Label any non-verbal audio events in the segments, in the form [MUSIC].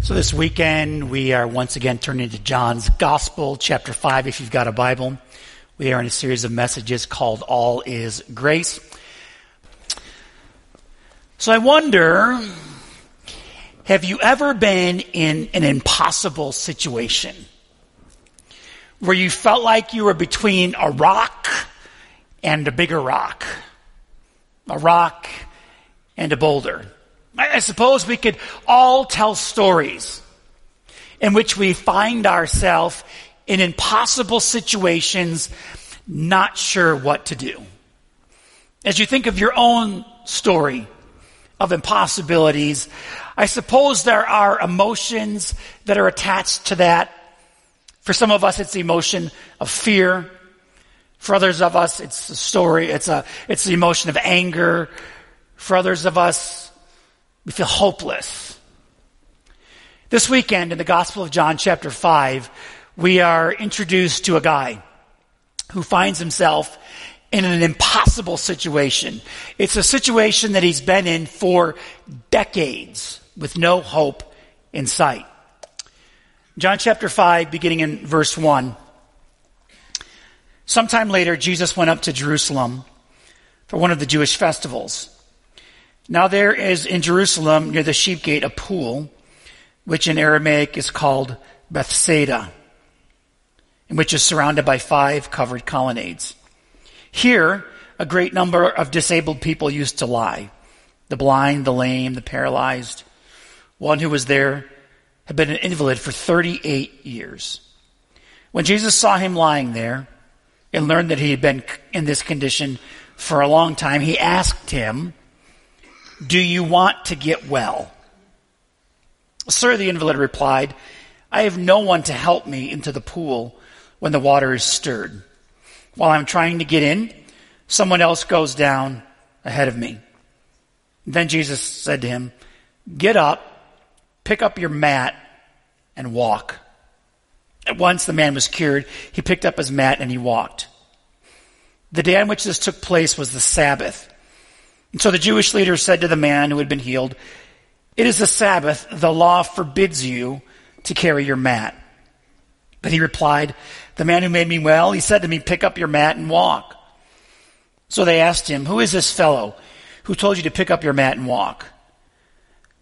So this weekend, we are once again turning to John's Gospel, chapter 5, if you've got a Bible. We are in a series of messages called All is Grace. So I wonder, have you ever been in an impossible situation? Where you felt like you were between a rock and a bigger rock? A rock and a boulder? I suppose we could all tell stories in which we find ourselves in impossible situations, not sure what to do. As you think of your own story of impossibilities, I suppose there are emotions that are attached to that. For some of us, it's the emotion of fear. For others of us, it's the story, it's a, it's the emotion of anger. For others of us, we feel hopeless. This weekend in the Gospel of John, chapter 5, we are introduced to a guy who finds himself in an impossible situation. It's a situation that he's been in for decades with no hope in sight. John chapter 5, beginning in verse 1. Sometime later, Jesus went up to Jerusalem for one of the Jewish festivals. Now there is in Jerusalem near the sheep gate a pool, which in Aramaic is called Bethesda, and which is surrounded by five covered colonnades. Here, a great number of disabled people used to lie. The blind, the lame, the paralyzed. One who was there had been an invalid for 38 years. When Jesus saw him lying there and learned that he had been in this condition for a long time, he asked him, do you want to get well? Sir, the invalid replied, I have no one to help me into the pool when the water is stirred. While I'm trying to get in, someone else goes down ahead of me. Then Jesus said to him, Get up, pick up your mat, and walk. At once the man was cured. He picked up his mat and he walked. The day on which this took place was the Sabbath. And so the Jewish leaders said to the man who had been healed, It is the Sabbath. The law forbids you to carry your mat. But he replied, The man who made me well, he said to me, Pick up your mat and walk. So they asked him, Who is this fellow who told you to pick up your mat and walk?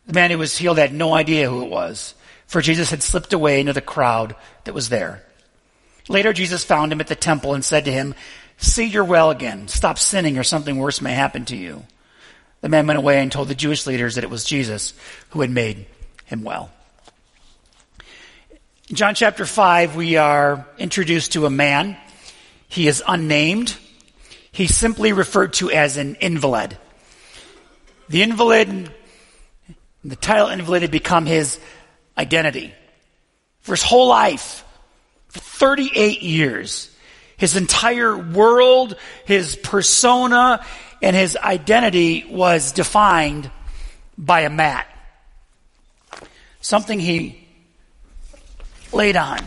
The man who was healed had no idea who it was, for Jesus had slipped away into the crowd that was there. Later, Jesus found him at the temple and said to him, See, you're well again. Stop sinning or something worse may happen to you. The man went away and told the Jewish leaders that it was Jesus who had made him well. In John chapter 5, we are introduced to a man. He is unnamed. He's simply referred to as an invalid. The invalid, the title invalid had become his identity. For his whole life, for 38 years, his entire world, his persona, and his identity was defined by a mat. Something he laid on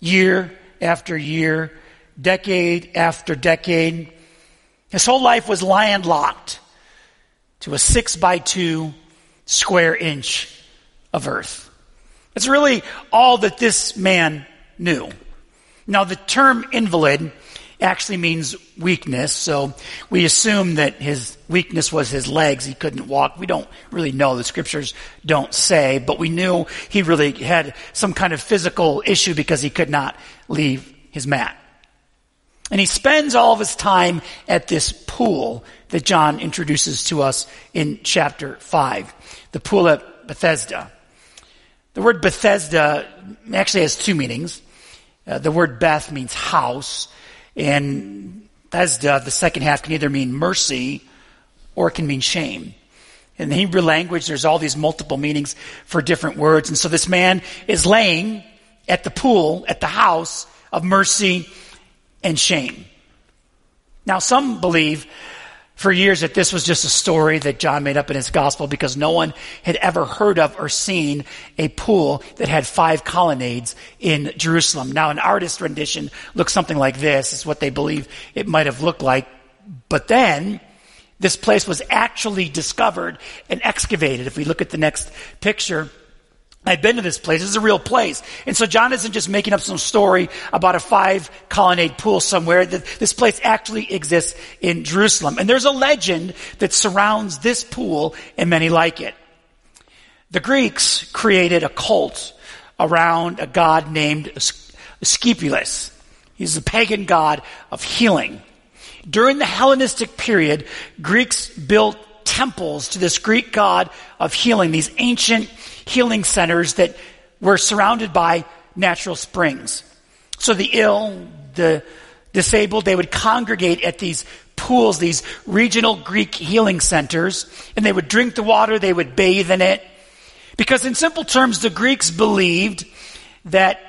year after year, decade after decade. His whole life was landlocked to a six by two square inch of earth. That's really all that this man knew. Now, the term invalid actually means weakness. So we assume that his weakness was his legs. He couldn't walk. We don't really know. The scriptures don't say, but we knew he really had some kind of physical issue because he could not leave his mat. And he spends all of his time at this pool that John introduces to us in chapter 5. The pool at Bethesda. The word Bethesda actually has two meanings. Uh, the word Beth means house, and Bethesda, the second half, can either mean mercy or it can mean shame. In the Hebrew language, there's all these multiple meanings for different words. And so this man is laying at the pool, at the house of mercy and shame. Now, some believe for years that this was just a story that John made up in his gospel because no one had ever heard of or seen a pool that had five colonnades in Jerusalem. Now, an artist rendition looks something like this, is what they believe it might have looked like. But then, this place was actually discovered and excavated. If we look at the next picture, I've been to this place. This is a real place. And so John isn't just making up some story about a five colonnade pool somewhere. This place actually exists in Jerusalem. And there's a legend that surrounds this pool and many like it. The Greeks created a cult around a god named Asclepius. He's a pagan god of healing. During the Hellenistic period, Greeks built temples to this Greek god of healing, these ancient healing centers that were surrounded by natural springs. So the ill, the disabled, they would congregate at these pools, these regional Greek healing centers, and they would drink the water, they would bathe in it. Because in simple terms, the Greeks believed that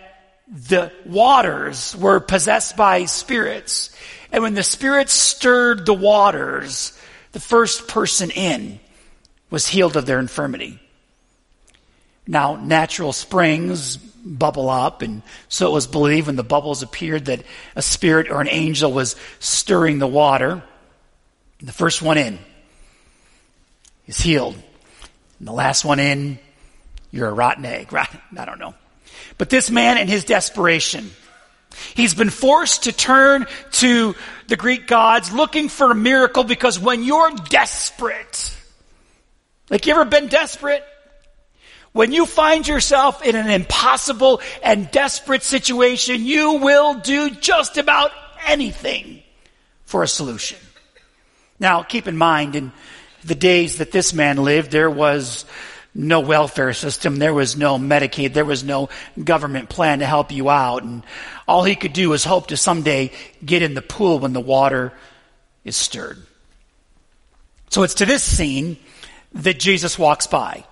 the waters were possessed by spirits. And when the spirits stirred the waters, the first person in was healed of their infirmity. Now, natural springs bubble up, and so it was believed when the bubbles appeared that a spirit or an angel was stirring the water. The first one in is healed. And the last one in, you're a rotten egg, [LAUGHS] right? I don't know. But this man in his desperation, he's been forced to turn to the Greek gods looking for a miracle because when you're desperate, like you ever been desperate? When you find yourself in an impossible and desperate situation, you will do just about anything for a solution. Now, keep in mind, in the days that this man lived, there was no welfare system, there was no Medicaid, there was no government plan to help you out. And all he could do was hope to someday get in the pool when the water is stirred. So it's to this scene that Jesus walks by.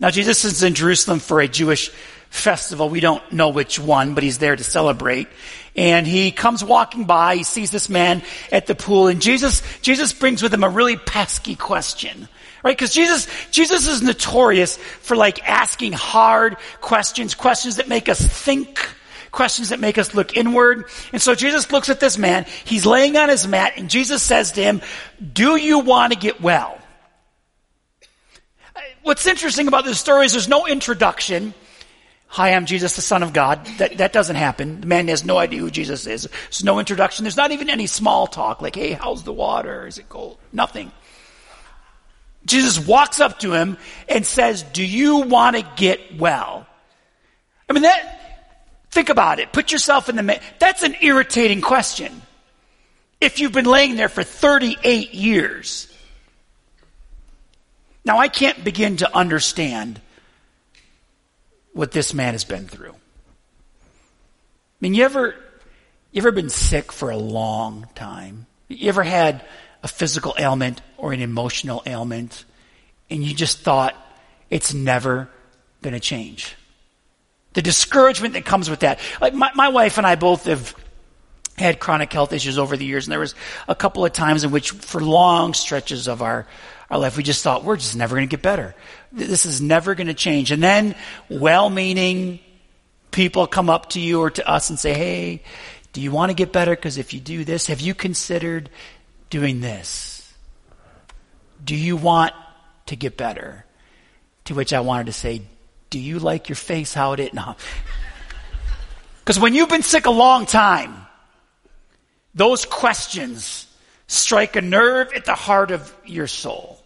Now, Jesus is in Jerusalem for a Jewish festival. We don't know which one, but he's there to celebrate. And he comes walking by, he sees this man at the pool, and Jesus, Jesus brings with him a really pesky question. Right? Because Jesus, Jesus is notorious for like asking hard questions, questions that make us think, questions that make us look inward. And so Jesus looks at this man, he's laying on his mat, and Jesus says to him, Do you want to get well? What's interesting about this story is there's no introduction. Hi, I'm Jesus, the Son of God. That, that doesn't happen. The man has no idea who Jesus is. There's no introduction. There's not even any small talk like, hey, how's the water? Is it cold? Nothing. Jesus walks up to him and says, do you want to get well? I mean, that, think about it. Put yourself in the, that's an irritating question. If you've been laying there for 38 years now, I can't begin to understand what this man has been through. I mean, you ever, you ever been sick for a long time? You ever had a physical ailment or an emotional ailment and you just thought it's never going to change? The discouragement that comes with that. Like my, my wife and I both have had chronic health issues over the years, and there was a couple of times in which, for long stretches of our our life, we just thought, we're just never going to get better. This is never going to change. And then well meaning people come up to you or to us and say, hey, do you want to get better? Because if you do this, have you considered doing this? Do you want to get better? To which I wanted to say, do you like your face how it is? [LAUGHS] No. Because when you've been sick a long time, those questions strike a nerve at the heart of your soul.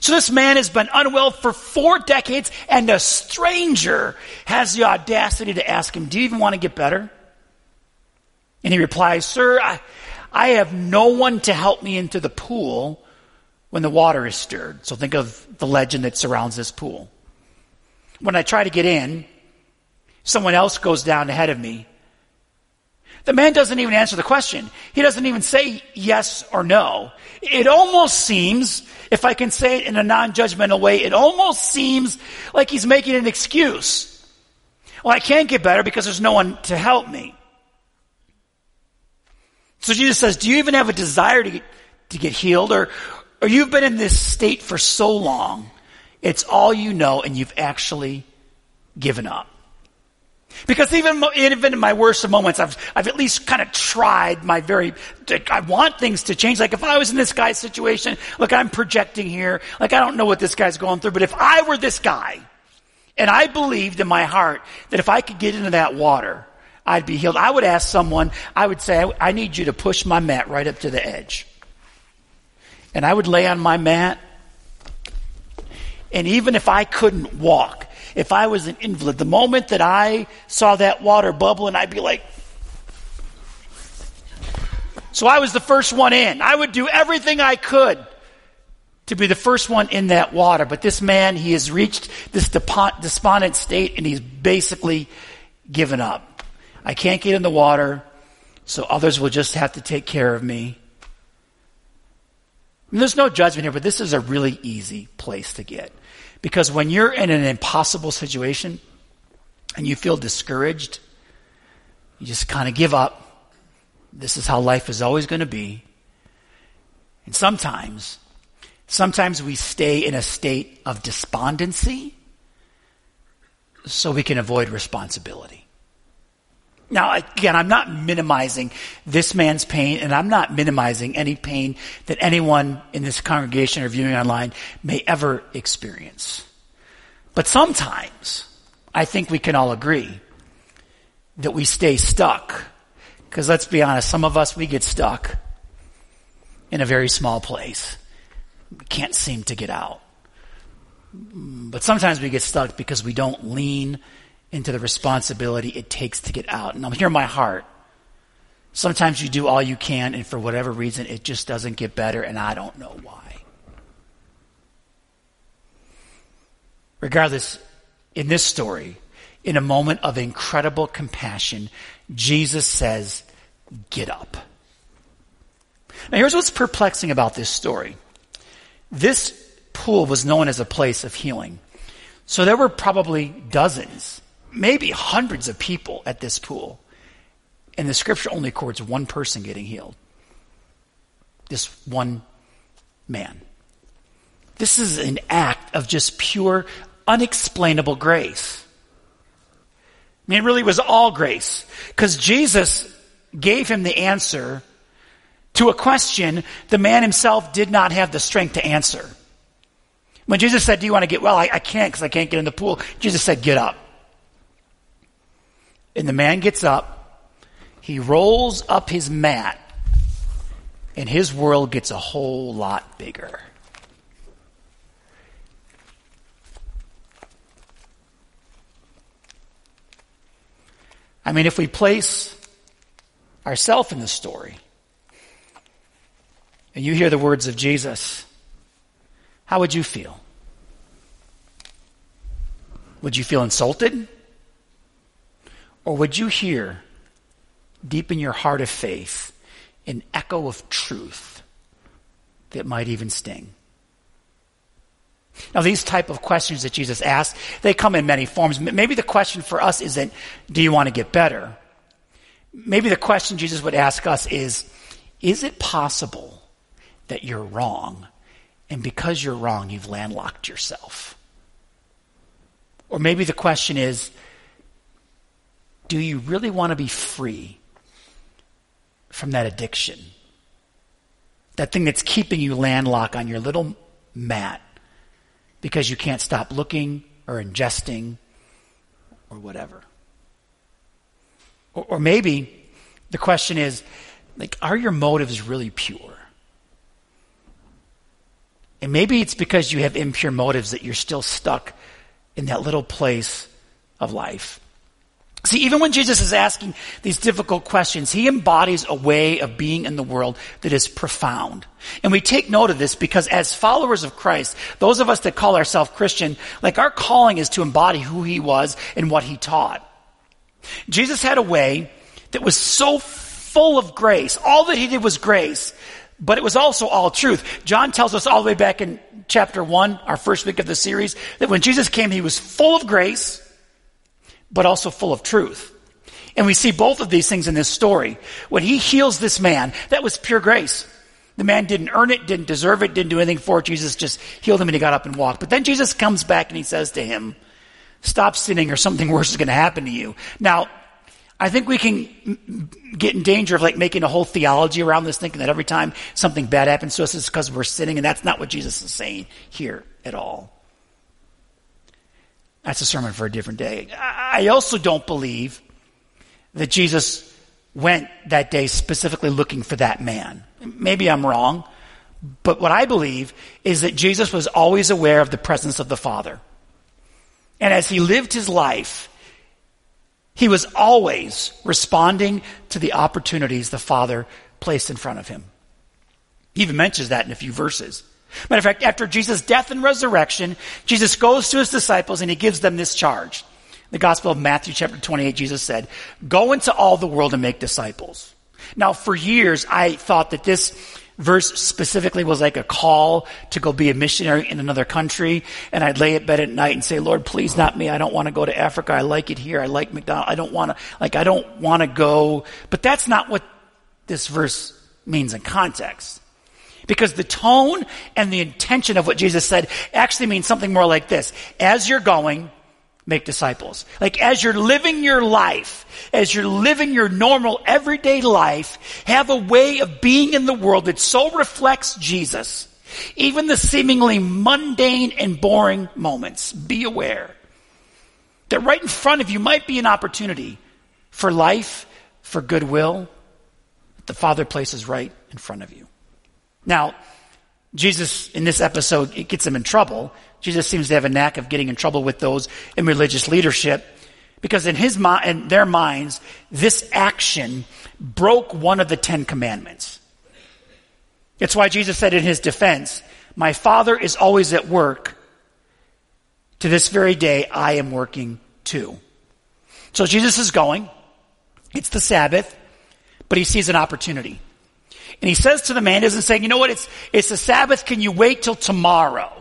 So this man has been unwell for four decades, and a stranger has the audacity to ask him, Do you even want to get better? And he replies, Sir, I, I have no one to help me into the pool when the water is stirred. So think of the legend that surrounds this pool. When I try to get in, someone else goes down ahead of me. The man doesn't even answer the question. He doesn't even say yes or no. It almost seems if I can say it in a non-judgmental way, it almost seems like he's making an excuse. Well, I can't get better because there's no one to help me. So Jesus says, do you even have a desire to get, to get healed or, or you've been in this state for so long, it's all you know and you've actually given up. Because even, even in my worst moments, I've, I've at least kind of tried my very, I want things to change. Like if I was in this guy's situation, look, I'm projecting here. Like I don't know what this guy's going through, but if I were this guy, And I believed in my heart that if I could get into that water, I'd be healed. I would ask someone, I would say, I need you to push my mat right up to the edge. And I would lay on my mat. And even if I couldn't walk, if I was an invalid, the moment that I saw that water bubble, and I'd be like, so I was the first one in. I would do everything I could to be the first one in that water. But this man, he has reached this despondent state and he's basically given up. I can't get in the water, so others will just have to take care of me. There's no judgment here, but this is a really easy place to get. Because when you're in an impossible situation and you feel discouraged, you just kind of give up. This is how life is always going to be. And sometimes Sometimes we stay in a state of despondency so we can avoid responsibility. Now, again, I'm not minimizing this man's pain, and I'm not minimizing any pain that anyone in this congregation or viewing online may ever experience. But sometimes, I think we can all agree that we stay stuck. Because let's be honest, some of us, we get stuck in a very small place we can't seem to get out. But sometimes we get stuck because we don't lean into the responsibility it takes to get out. And I'm in my heart. Sometimes you do all you can, and for whatever reason, it just doesn't get better, and I don't know why. Regardless, in this story, in a moment of incredible compassion, Jesus says, Get up. Now, here's what's perplexing about this story. This pool was known as a place of healing. So there were probably dozens, maybe hundreds of people at this pool. And the scripture only records one person getting healed. This one man. This is an act of just pure, unexplainable grace. I mean, it really was all grace. Because Jesus gave him the answer to a question the man himself did not have the strength to answer. When Jesus said, Do you want to get well? I, I can't because I can't get in the pool. Jesus said, Get up. And the man gets up. He rolls up his mat. And his world gets a whole lot bigger. I mean, if we place ourselves in the story, and you hear the words of Jesus, how would you feel? Would you feel insulted? Or would you hear, deep in your heart of faith, an echo of truth that might even sting? Now, these type of questions that Jesus asks, they come in many forms. Maybe the question for us isn't, do you want to get better? Maybe the question Jesus would ask us is, is it possible that you're wrong. And because you're wrong, you've landlocked yourself. Or maybe the question is do you really want to be free from that addiction? That thing that's keeping you landlocked on your little mat because you can't stop looking or ingesting or whatever. Or, or maybe the question is like, are your motives really pure? And maybe it's because you have impure motives that you're still stuck in that little place of life. See, even when Jesus is asking these difficult questions, he embodies a way of being in the world that is profound. And we take note of this because as followers of Christ, those of us that call ourselves Christian, like our calling is to embody who he was and what he taught. Jesus had a way that was so full of grace. All that he did was grace but it was also all truth. John tells us all the way back in chapter 1, our first week of the series, that when Jesus came, he was full of grace, but also full of truth. And we see both of these things in this story. When he heals this man, that was pure grace. The man didn't earn it, didn't deserve it, didn't do anything for it. Jesus just healed him and he got up and walked. But then Jesus comes back and he says to him, stop sinning or something worse is going to happen to you. Now, I think we can get in danger of like making a whole theology around this, thinking that every time something bad happens to us, it's because we're sinning, and that's not what Jesus is saying here at all. That's a sermon for a different day. I also don't believe that Jesus went that day specifically looking for that man. Maybe I'm wrong, but what I believe is that Jesus was always aware of the presence of the Father. And as he lived his life, he was always responding to the opportunities the Father placed in front of him. He even mentions that in a few verses. Matter of fact, after Jesus' death and resurrection, Jesus goes to his disciples and he gives them this charge. The Gospel of Matthew, chapter 28, Jesus said, Go into all the world and make disciples. Now, for years, I thought that this verse specifically was like a call to go be a missionary in another country. And I'd lay at bed at night and say, Lord, please not me. I don't want to go to Africa. I like it here. I like McDonald's. I don't want to, like, I don't want to go. But that's not what this verse means in context. Because the tone and the intention of what Jesus said actually means something more like this. As you're going, make disciples. Like as you're living your life, as you're living your normal everyday life, have a way of being in the world that so reflects Jesus. Even the seemingly mundane and boring moments. Be aware that right in front of you might be an opportunity for life, for goodwill, the Father places right in front of you. Now, Jesus, in this episode, it gets him in trouble. Jesus seems to have a knack of getting in trouble with those in religious leadership because in his mind, in their minds, this action broke one of the Ten Commandments. It's why Jesus said in his defense, My Father is always at work. To this very day, I am working too. So Jesus is going. It's the Sabbath, but he sees an opportunity. And he says to the man, isn't saying, you know what, it's, it's the Sabbath, can you wait till tomorrow?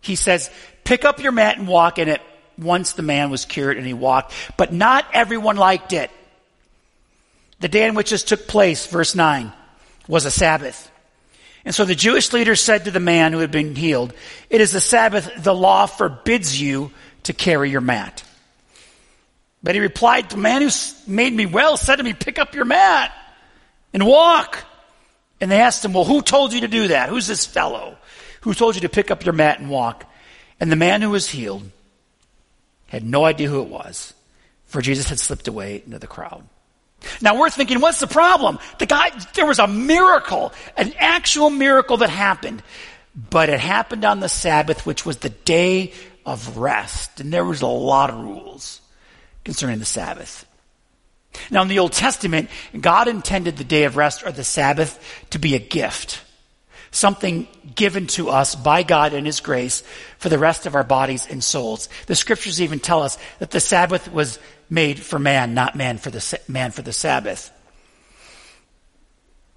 He says, pick up your mat and walk in it. Once the man was cured and he walked, but not everyone liked it. The day in which this took place, verse 9, was a Sabbath. And so the Jewish leaders said to the man who had been healed, It is the Sabbath, the law forbids you to carry your mat. But he replied, The man who made me well said to me, Pick up your mat and walk. And they asked him, Well, who told you to do that? Who's this fellow who told you to pick up your mat and walk? And the man who was healed had no idea who it was, for Jesus had slipped away into the crowd. Now we're thinking, what's the problem? The guy, there was a miracle, an actual miracle that happened, but it happened on the Sabbath, which was the day of rest. And there was a lot of rules concerning the Sabbath. Now, in the Old Testament, God intended the day of rest or the Sabbath to be a gift, something given to us by God in His grace for the rest of our bodies and souls. The scriptures even tell us that the Sabbath was made for man, not man for the, man for the Sabbath.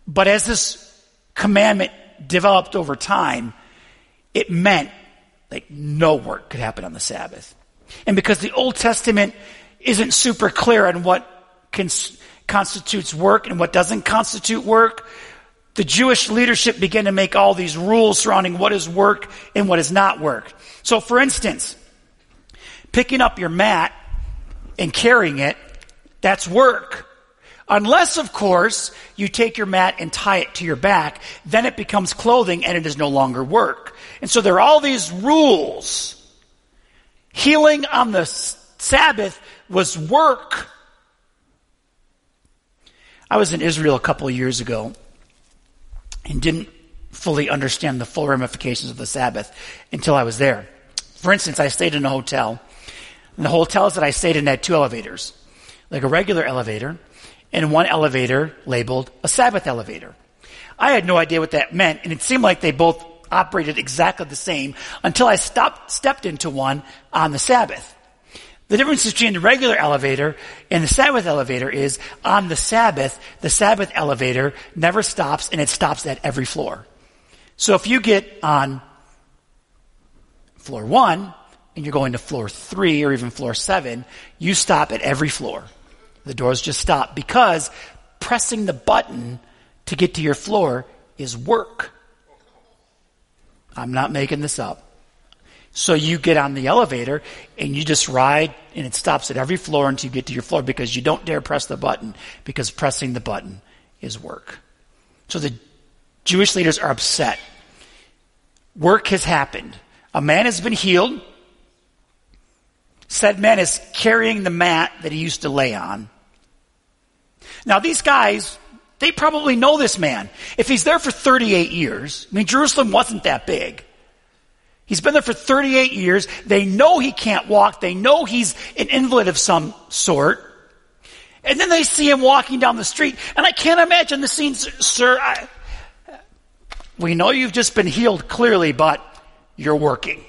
But as this commandment developed over time, it meant like no work could happen on the Sabbath. And because the Old Testament isn't super clear on what cons- constitutes work and what doesn't constitute work, the Jewish leadership began to make all these rules surrounding what is work and what is not work. So, for instance, picking up your mat and carrying it, that's work. Unless, of course, you take your mat and tie it to your back, then it becomes clothing and it is no longer work. And so there are all these rules. Healing on the Sabbath was work. I was in Israel a couple of years ago and didn't fully understand the full ramifications of the Sabbath until I was there. For instance, I stayed in a hotel, and the hotels that I stayed in had two elevators, like a regular elevator and one elevator labeled a Sabbath elevator. I had no idea what that meant, and it seemed like they both operated exactly the same until I stopped, stepped into one on the Sabbath. The difference between the regular elevator and the Sabbath elevator is on the Sabbath, the Sabbath elevator never stops and it stops at every floor. So if you get on floor one and you're going to floor three or even floor seven, you stop at every floor. The doors just stop because pressing the button to get to your floor is work. I'm not making this up. So you get on the elevator and you just ride and it stops at every floor until you get to your floor because you don't dare press the button because pressing the button is work. So the Jewish leaders are upset. Work has happened. A man has been healed. Said man is carrying the mat that he used to lay on. Now these guys, they probably know this man. If he's there for 38 years, I mean, Jerusalem wasn't that big. He's been there for 38 years. They know he can't walk. They know he's an invalid of some sort. And then they see him walking down the street. And I can't imagine the scene, sir. I, we know you've just been healed clearly, but you're working.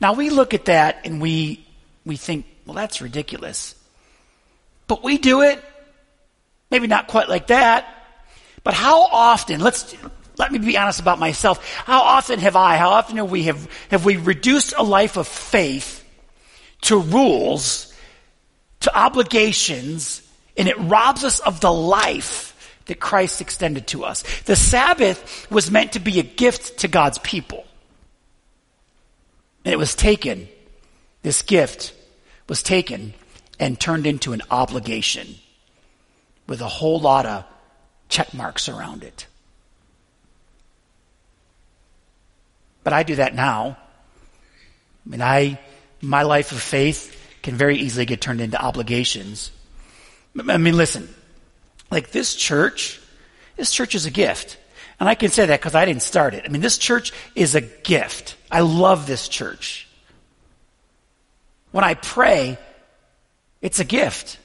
Now we look at that and we, we think, well, that's ridiculous. But we do it. Maybe not quite like that. But how often, let's, let me be honest about myself. How often have I, how often have we have, have we reduced a life of faith to rules, to obligations, and it robs us of the life that Christ extended to us. The Sabbath was meant to be a gift to God's people. And it was taken, this gift was taken and turned into an obligation with a whole lot of check marks around it. But I do that now. I mean, I, my life of faith can very easily get turned into obligations. I mean, listen, like this church, this church is a gift. And I can say that because I didn't start it. I mean, this church is a gift. I love this church. When I pray, it's a gift.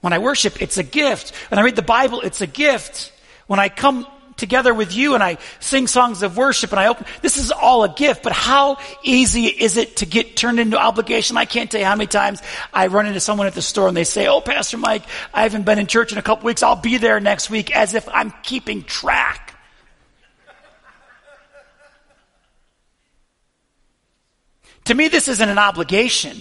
When I worship, it's a gift. When I read the Bible, it's a gift. When I come together with you and I sing songs of worship and I open, this is all a gift, but how easy is it to get turned into obligation? I can't tell you how many times I run into someone at the store and they say, Oh, Pastor Mike, I haven't been in church in a couple weeks. I'll be there next week as if I'm keeping track. to me, this isn't an obligation.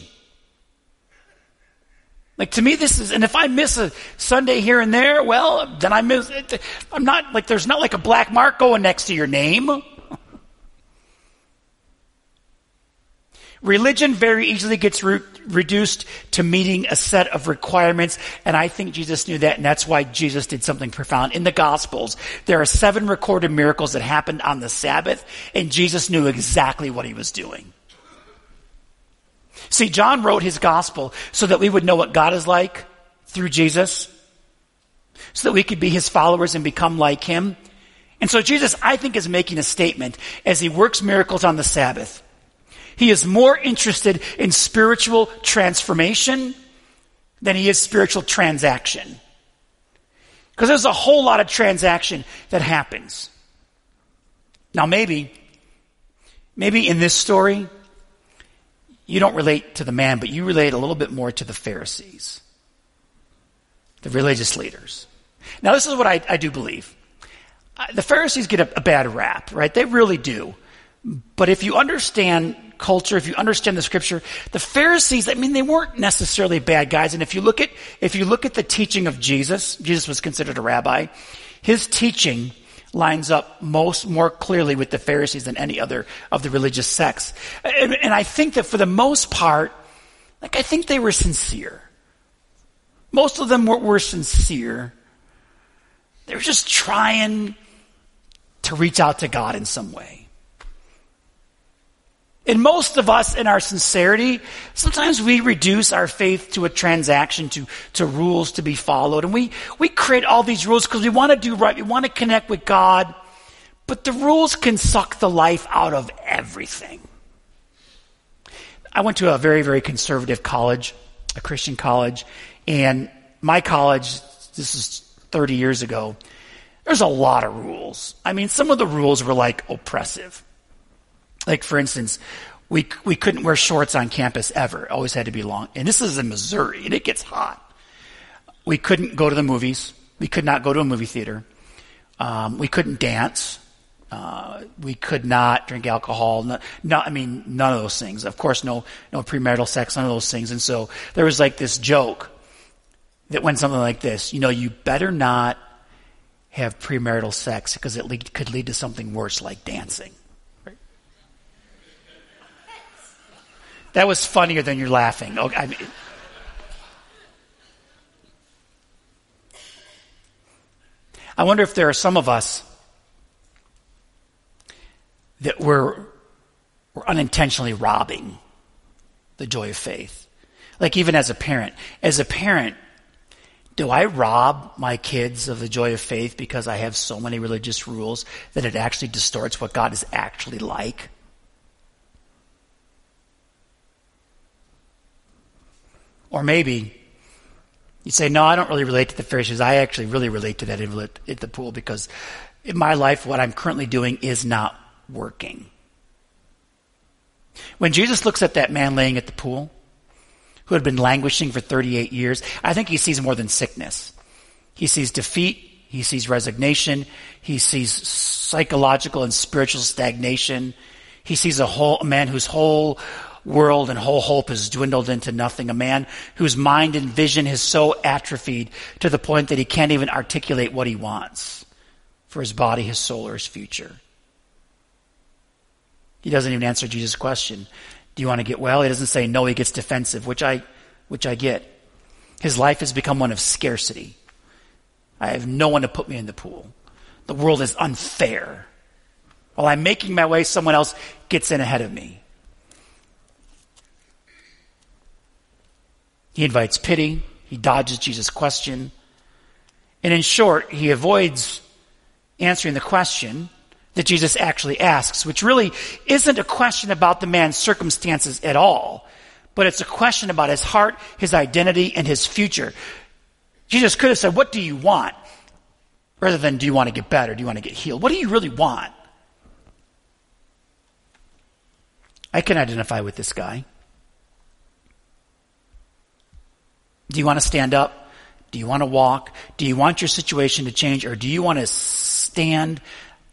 Like to me, this is, and if I miss a Sunday here and there, well, then I miss it. I'm not like, there's not like a black mark going next to your name. [LAUGHS] Religion very easily gets re- reduced to meeting a set of requirements, and I think Jesus knew that, and that's why Jesus did something profound. In the Gospels, there are seven recorded miracles that happened on the Sabbath, and Jesus knew exactly what he was doing. See, John wrote his gospel so that we would know what God is like through Jesus, so that we could be his followers and become like him. And so Jesus, I think, is making a statement as he works miracles on the Sabbath. He is more interested in spiritual transformation than he is spiritual transaction. Because there's a whole lot of transaction that happens. Now maybe, maybe in this story, you don't relate to the man, but you relate a little bit more to the Pharisees, the religious leaders. Now, this is what I, I do believe. Uh, the Pharisees get a, a bad rap, right? They really do. But if you understand culture, if you understand the scripture, the Pharisees, I mean, they weren't necessarily bad guys. And if you look at, if you look at the teaching of Jesus, Jesus was considered a rabbi. His teaching lines up most more clearly with the Pharisees than any other of the religious sects. And, and, I think that for the most part, like I think they were sincere. Most of them were, were sincere. They were just trying to reach out to God in some way. And most of us, in our sincerity, sometimes we reduce our faith to a transaction, to, to rules to be followed. And we, we create all these rules because we want to do right. We want to connect with God. But the rules can suck the life out of everything. I went to a very, very conservative college, a Christian college. And my college, this is 30 years ago, there's a lot of rules. I mean, some of the rules were like oppressive. Like, for instance, we, we couldn't wear shorts on campus ever. Always had to be long. And this is in Missouri, and it gets hot. We couldn't go to the movies. We could not go to a movie theater. Um, we couldn't dance. Uh, we could not drink alcohol. No, no, I mean, none of those things. Of course, no, no premarital sex, none of those things. And so there was like this joke that went something like this. You know, you better not have premarital sex because it could lead to something worse like dancing. That was funnier than you're laughing. Okay, I mean, I wonder if there are some of us that we're, we're unintentionally robbing the joy of faith. Like even as a parent, as a parent, do I rob my kids of the joy of faith because I have so many religious rules that it actually distorts what God is actually like? Or maybe you say, no, I don't really relate to the Pharisees. I actually really relate to that at the pool because in my life, what I'm currently doing is not working. When Jesus looks at that man laying at the pool, who had been languishing for 38 years, I think he sees more than sickness. He sees defeat. He sees resignation. He sees psychological and spiritual stagnation. He sees a whole, a man whose whole world and whole hope has dwindled into nothing. A man whose mind and vision is so atrophied to the point that he can't even articulate what he wants for his body, his soul, or his future. He doesn't even answer Jesus' question. Do you want to get well? He doesn't say no, he gets defensive, which I, which I get. His life has become one of scarcity. I have no one to put me in the pool. The world is unfair. While I'm making my way, someone else gets in ahead of me. He invites pity. He dodges Jesus' question. And in short, he avoids answering the question that Jesus actually asks, which really isn't a question about the man's circumstances at all, but it's a question about his heart, his identity, and his future. Jesus could have said, What do you want? rather than, Do you want to get better? Do you want to get healed? What do you really want? I can identify with this guy. Do you want to stand up? Do you want to walk? Do you want your situation to change? Or do you want to stand,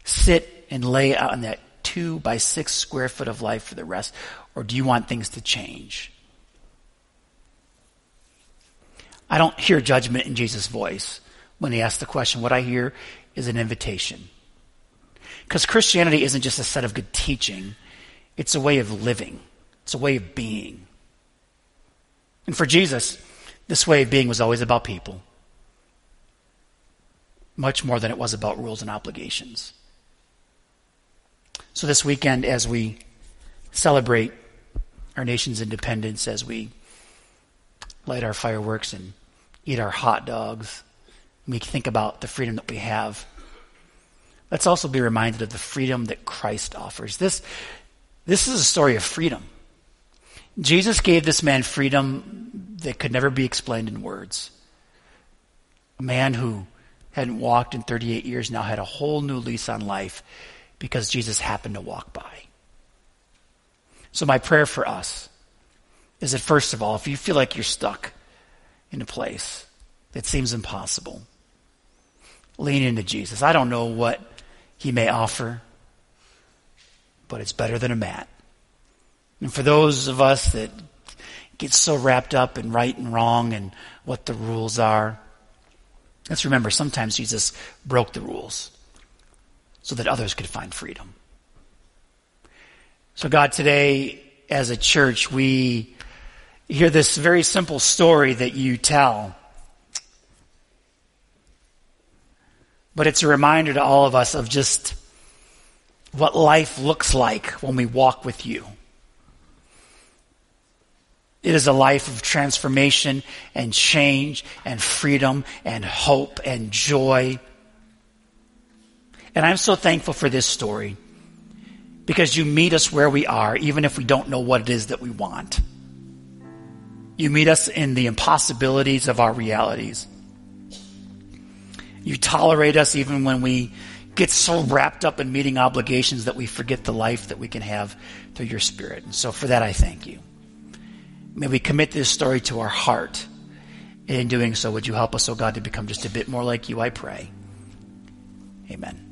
sit, and lay out in that two by six square foot of life for the rest? Or do you want things to change? I don't hear judgment in Jesus' voice when he asks the question. What I hear is an invitation. Because Christianity isn't just a set of good teaching, it's a way of living, it's a way of being. And for Jesus, this way of being was always about people, much more than it was about rules and obligations. So, this weekend, as we celebrate our nation's independence, as we light our fireworks and eat our hot dogs, we think about the freedom that we have. Let's also be reminded of the freedom that Christ offers. This, this is a story of freedom. Jesus gave this man freedom that could never be explained in words. A man who hadn't walked in 38 years now had a whole new lease on life because Jesus happened to walk by. So, my prayer for us is that, first of all, if you feel like you're stuck in a place that seems impossible, lean into Jesus. I don't know what he may offer, but it's better than a mat. And for those of us that get so wrapped up in right and wrong and what the rules are, let's remember sometimes Jesus broke the rules so that others could find freedom. So, God, today, as a church, we hear this very simple story that you tell. But it's a reminder to all of us of just what life looks like when we walk with you. It is a life of transformation and change and freedom and hope and joy. And I'm so thankful for this story because you meet us where we are, even if we don't know what it is that we want. You meet us in the impossibilities of our realities. You tolerate us even when we get so wrapped up in meeting obligations that we forget the life that we can have through your Spirit. And so for that, I thank you. May we commit this story to our heart. And in doing so, would you help us, oh God, to become just a bit more like you, I pray. Amen.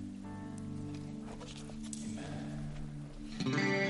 Amen.